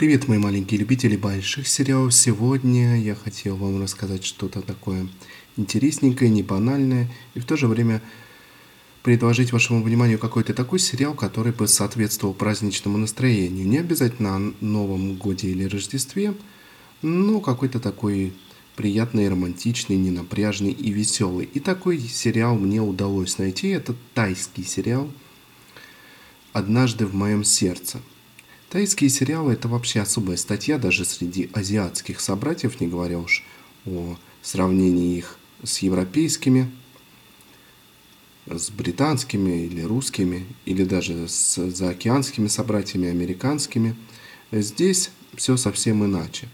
Привет, мои маленькие любители больших сериалов. Сегодня я хотел вам рассказать что-то такое интересненькое, не банальное, и в то же время предложить вашему вниманию какой-то такой сериал, который бы соответствовал праздничному настроению. Не обязательно о Новом Годе или Рождестве, но какой-то такой приятный, романтичный, ненапряжный и веселый. И такой сериал мне удалось найти. Это тайский сериал «Однажды в моем сердце». Тайские сериалы – это вообще особая статья даже среди азиатских собратьев, не говоря уж о сравнении их с европейскими, с британскими или русскими, или даже с заокеанскими собратьями американскими. Здесь все совсем иначе.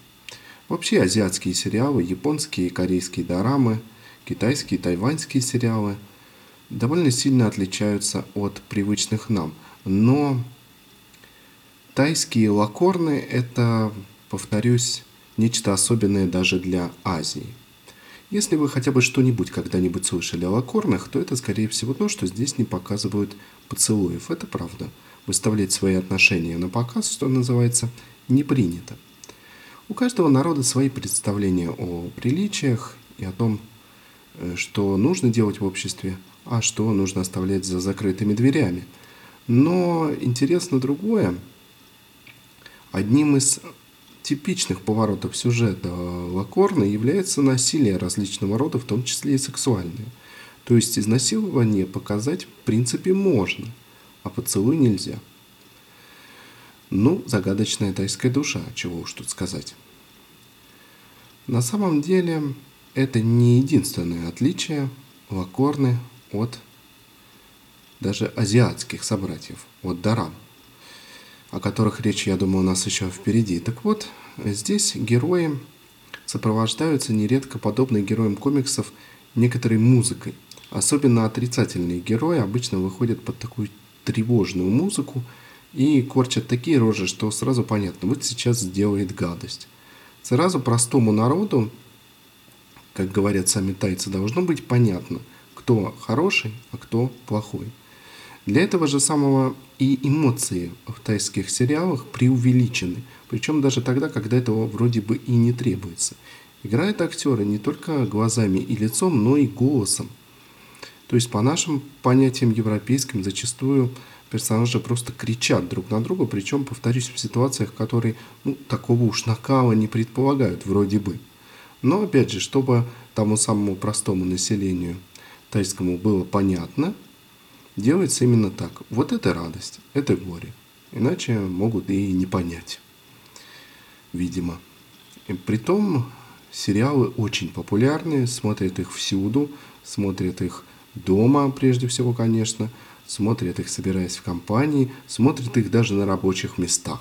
Вообще азиатские сериалы, японские и корейские дорамы, китайские и тайваньские сериалы довольно сильно отличаются от привычных нам. Но Тайские лакорны – это, повторюсь, нечто особенное даже для Азии. Если вы хотя бы что-нибудь когда-нибудь слышали о лакорнах, то это, скорее всего, то, что здесь не показывают поцелуев. Это правда. Выставлять свои отношения на показ, что называется, не принято. У каждого народа свои представления о приличиях и о том, э, что нужно делать в обществе, а что нужно оставлять за закрытыми дверями. Но интересно другое – Одним из типичных поворотов сюжета Лакорна является насилие различного рода, в том числе и сексуальное. То есть изнасилование показать в принципе можно, а поцелуй нельзя. Ну, загадочная тайская душа, чего уж тут сказать. На самом деле, это не единственное отличие Лакорны от даже азиатских собратьев, от Дарам о которых речь, я думаю, у нас еще впереди. Так вот, здесь герои сопровождаются нередко подобной героям комиксов некоторой музыкой. Особенно отрицательные герои обычно выходят под такую тревожную музыку и корчат такие рожи, что сразу понятно, вот сейчас сделает гадость. Сразу простому народу, как говорят сами тайцы, должно быть понятно, кто хороший, а кто плохой. Для этого же самого и эмоции в тайских сериалах преувеличены, причем даже тогда, когда этого вроде бы и не требуется. Играют актеры не только глазами и лицом, но и голосом. То есть по нашим понятиям европейским зачастую персонажи просто кричат друг на друга, причем, повторюсь, в ситуациях, которые ну, такого уж накала не предполагают вроде бы. Но опять же, чтобы тому самому простому населению тайскому было понятно – делается именно так. Вот это радость, это горе. Иначе могут и не понять, видимо. И притом сериалы очень популярные, смотрят их всюду, смотрят их дома, прежде всего, конечно, смотрят их, собираясь в компании, смотрят их даже на рабочих местах.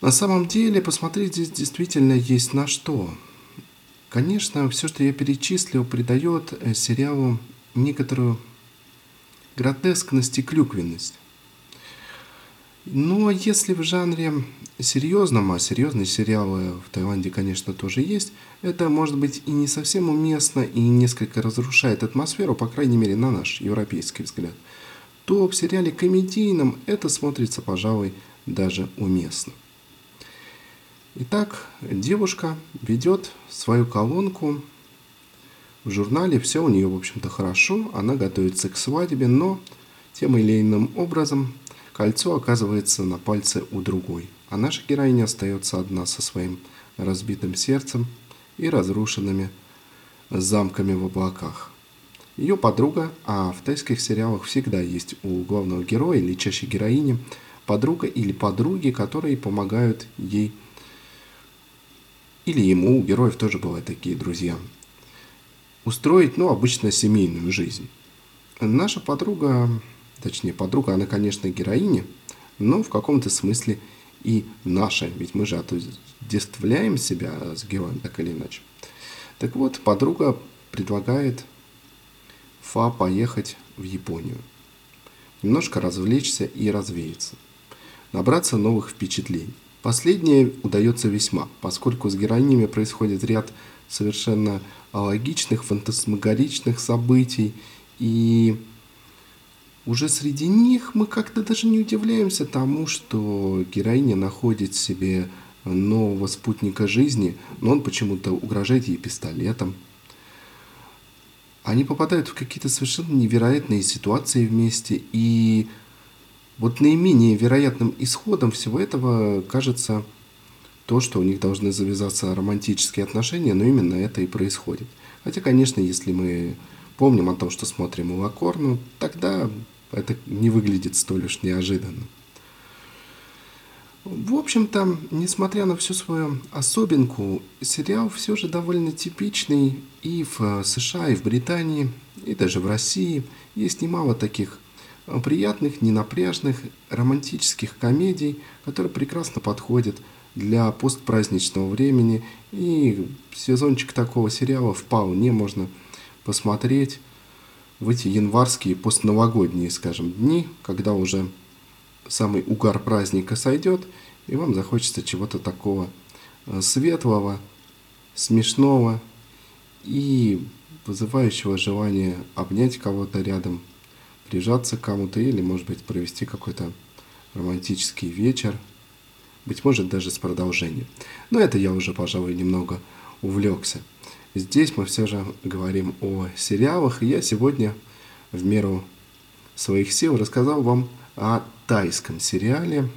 На самом деле, посмотреть здесь действительно есть на что. Конечно, все, что я перечислил, придает э, сериалу некоторую гротескность и клюквенность. Но если в жанре серьезном, а серьезные сериалы в Таиланде, конечно, тоже есть, это может быть и не совсем уместно, и несколько разрушает атмосферу, по крайней мере, на наш европейский взгляд, то в сериале комедийном это смотрится, пожалуй, даже уместно. Итак, девушка ведет свою колонку в журнале все у нее, в общем-то, хорошо, она готовится к свадьбе, но тем или иным образом кольцо оказывается на пальце у другой, а наша героиня остается одна со своим разбитым сердцем и разрушенными замками в облаках. Ее подруга, а в тайских сериалах всегда есть у главного героя или чаще героини подруга или подруги, которые помогают ей или ему, у героев тоже бывают такие друзья, устроить, ну, обычно семейную жизнь. Наша подруга, точнее подруга, она, конечно, героиня, но в каком-то смысле и наша, ведь мы же отождествляем себя с героем так или иначе. Так вот, подруга предлагает Фа поехать в Японию, немножко развлечься и развеяться, набраться новых впечатлений. Последнее удается весьма, поскольку с героинями происходит ряд совершенно логичных, фантасмагоричных событий. И уже среди них мы как-то даже не удивляемся тому, что героиня находит себе нового спутника жизни, но он почему-то угрожает ей пистолетом. Они попадают в какие-то совершенно невероятные ситуации вместе, и вот наименее вероятным исходом всего этого кажется то, что у них должны завязаться романтические отношения, но именно это и происходит. Хотя, конечно, если мы помним о том, что смотрим Лакор, ну, тогда это не выглядит столь уж неожиданно. В общем-то, несмотря на всю свою особенку, сериал все же довольно типичный и в США, и в Британии, и даже в России. Есть немало таких приятных, ненапряжных, романтических комедий, которые прекрасно подходят для постпраздничного времени. И сезончик такого сериала вполне можно посмотреть в эти январские постновогодние, скажем, дни, когда уже самый угар праздника сойдет, и вам захочется чего-то такого э, светлого, смешного и вызывающего желание обнять кого-то рядом, прижаться к кому-то или, может быть, провести какой-то романтический вечер, быть может, даже с продолжением. Но это я уже, пожалуй, немного увлекся. Здесь мы все же говорим о сериалах, и я сегодня в меру своих сил рассказал вам о тайском сериале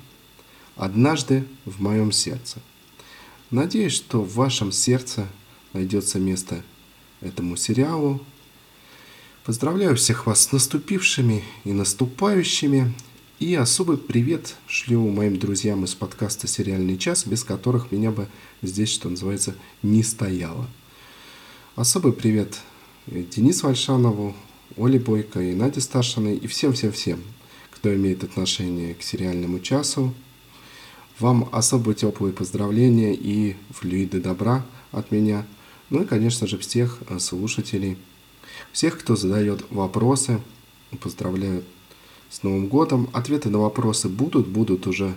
«Однажды в моем сердце». Надеюсь, что в вашем сердце найдется место этому сериалу. Поздравляю всех вас с наступившими и наступающими. И особый привет шлю моим друзьям из подкаста «Сериальный час», без которых меня бы здесь, что называется, не стояло. Особый привет Денису Альшанову, Оле Бойко и Наде Старшиной и всем-всем-всем, кто имеет отношение к сериальному часу. Вам особо теплые поздравления и флюиды добра от меня. Ну и, конечно же, всех слушателей, всех, кто задает вопросы. Поздравляю с Новым годом. Ответы на вопросы будут, будут уже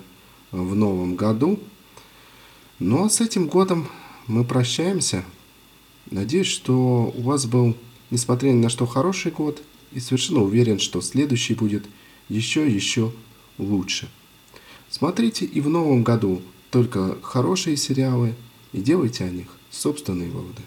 в новом году. Ну а с этим годом мы прощаемся. Надеюсь, что у вас был, несмотря ни на что, хороший год. И совершенно уверен, что следующий будет еще-еще лучше. Смотрите и в новом году только хорошие сериалы и делайте о них собственные выводы.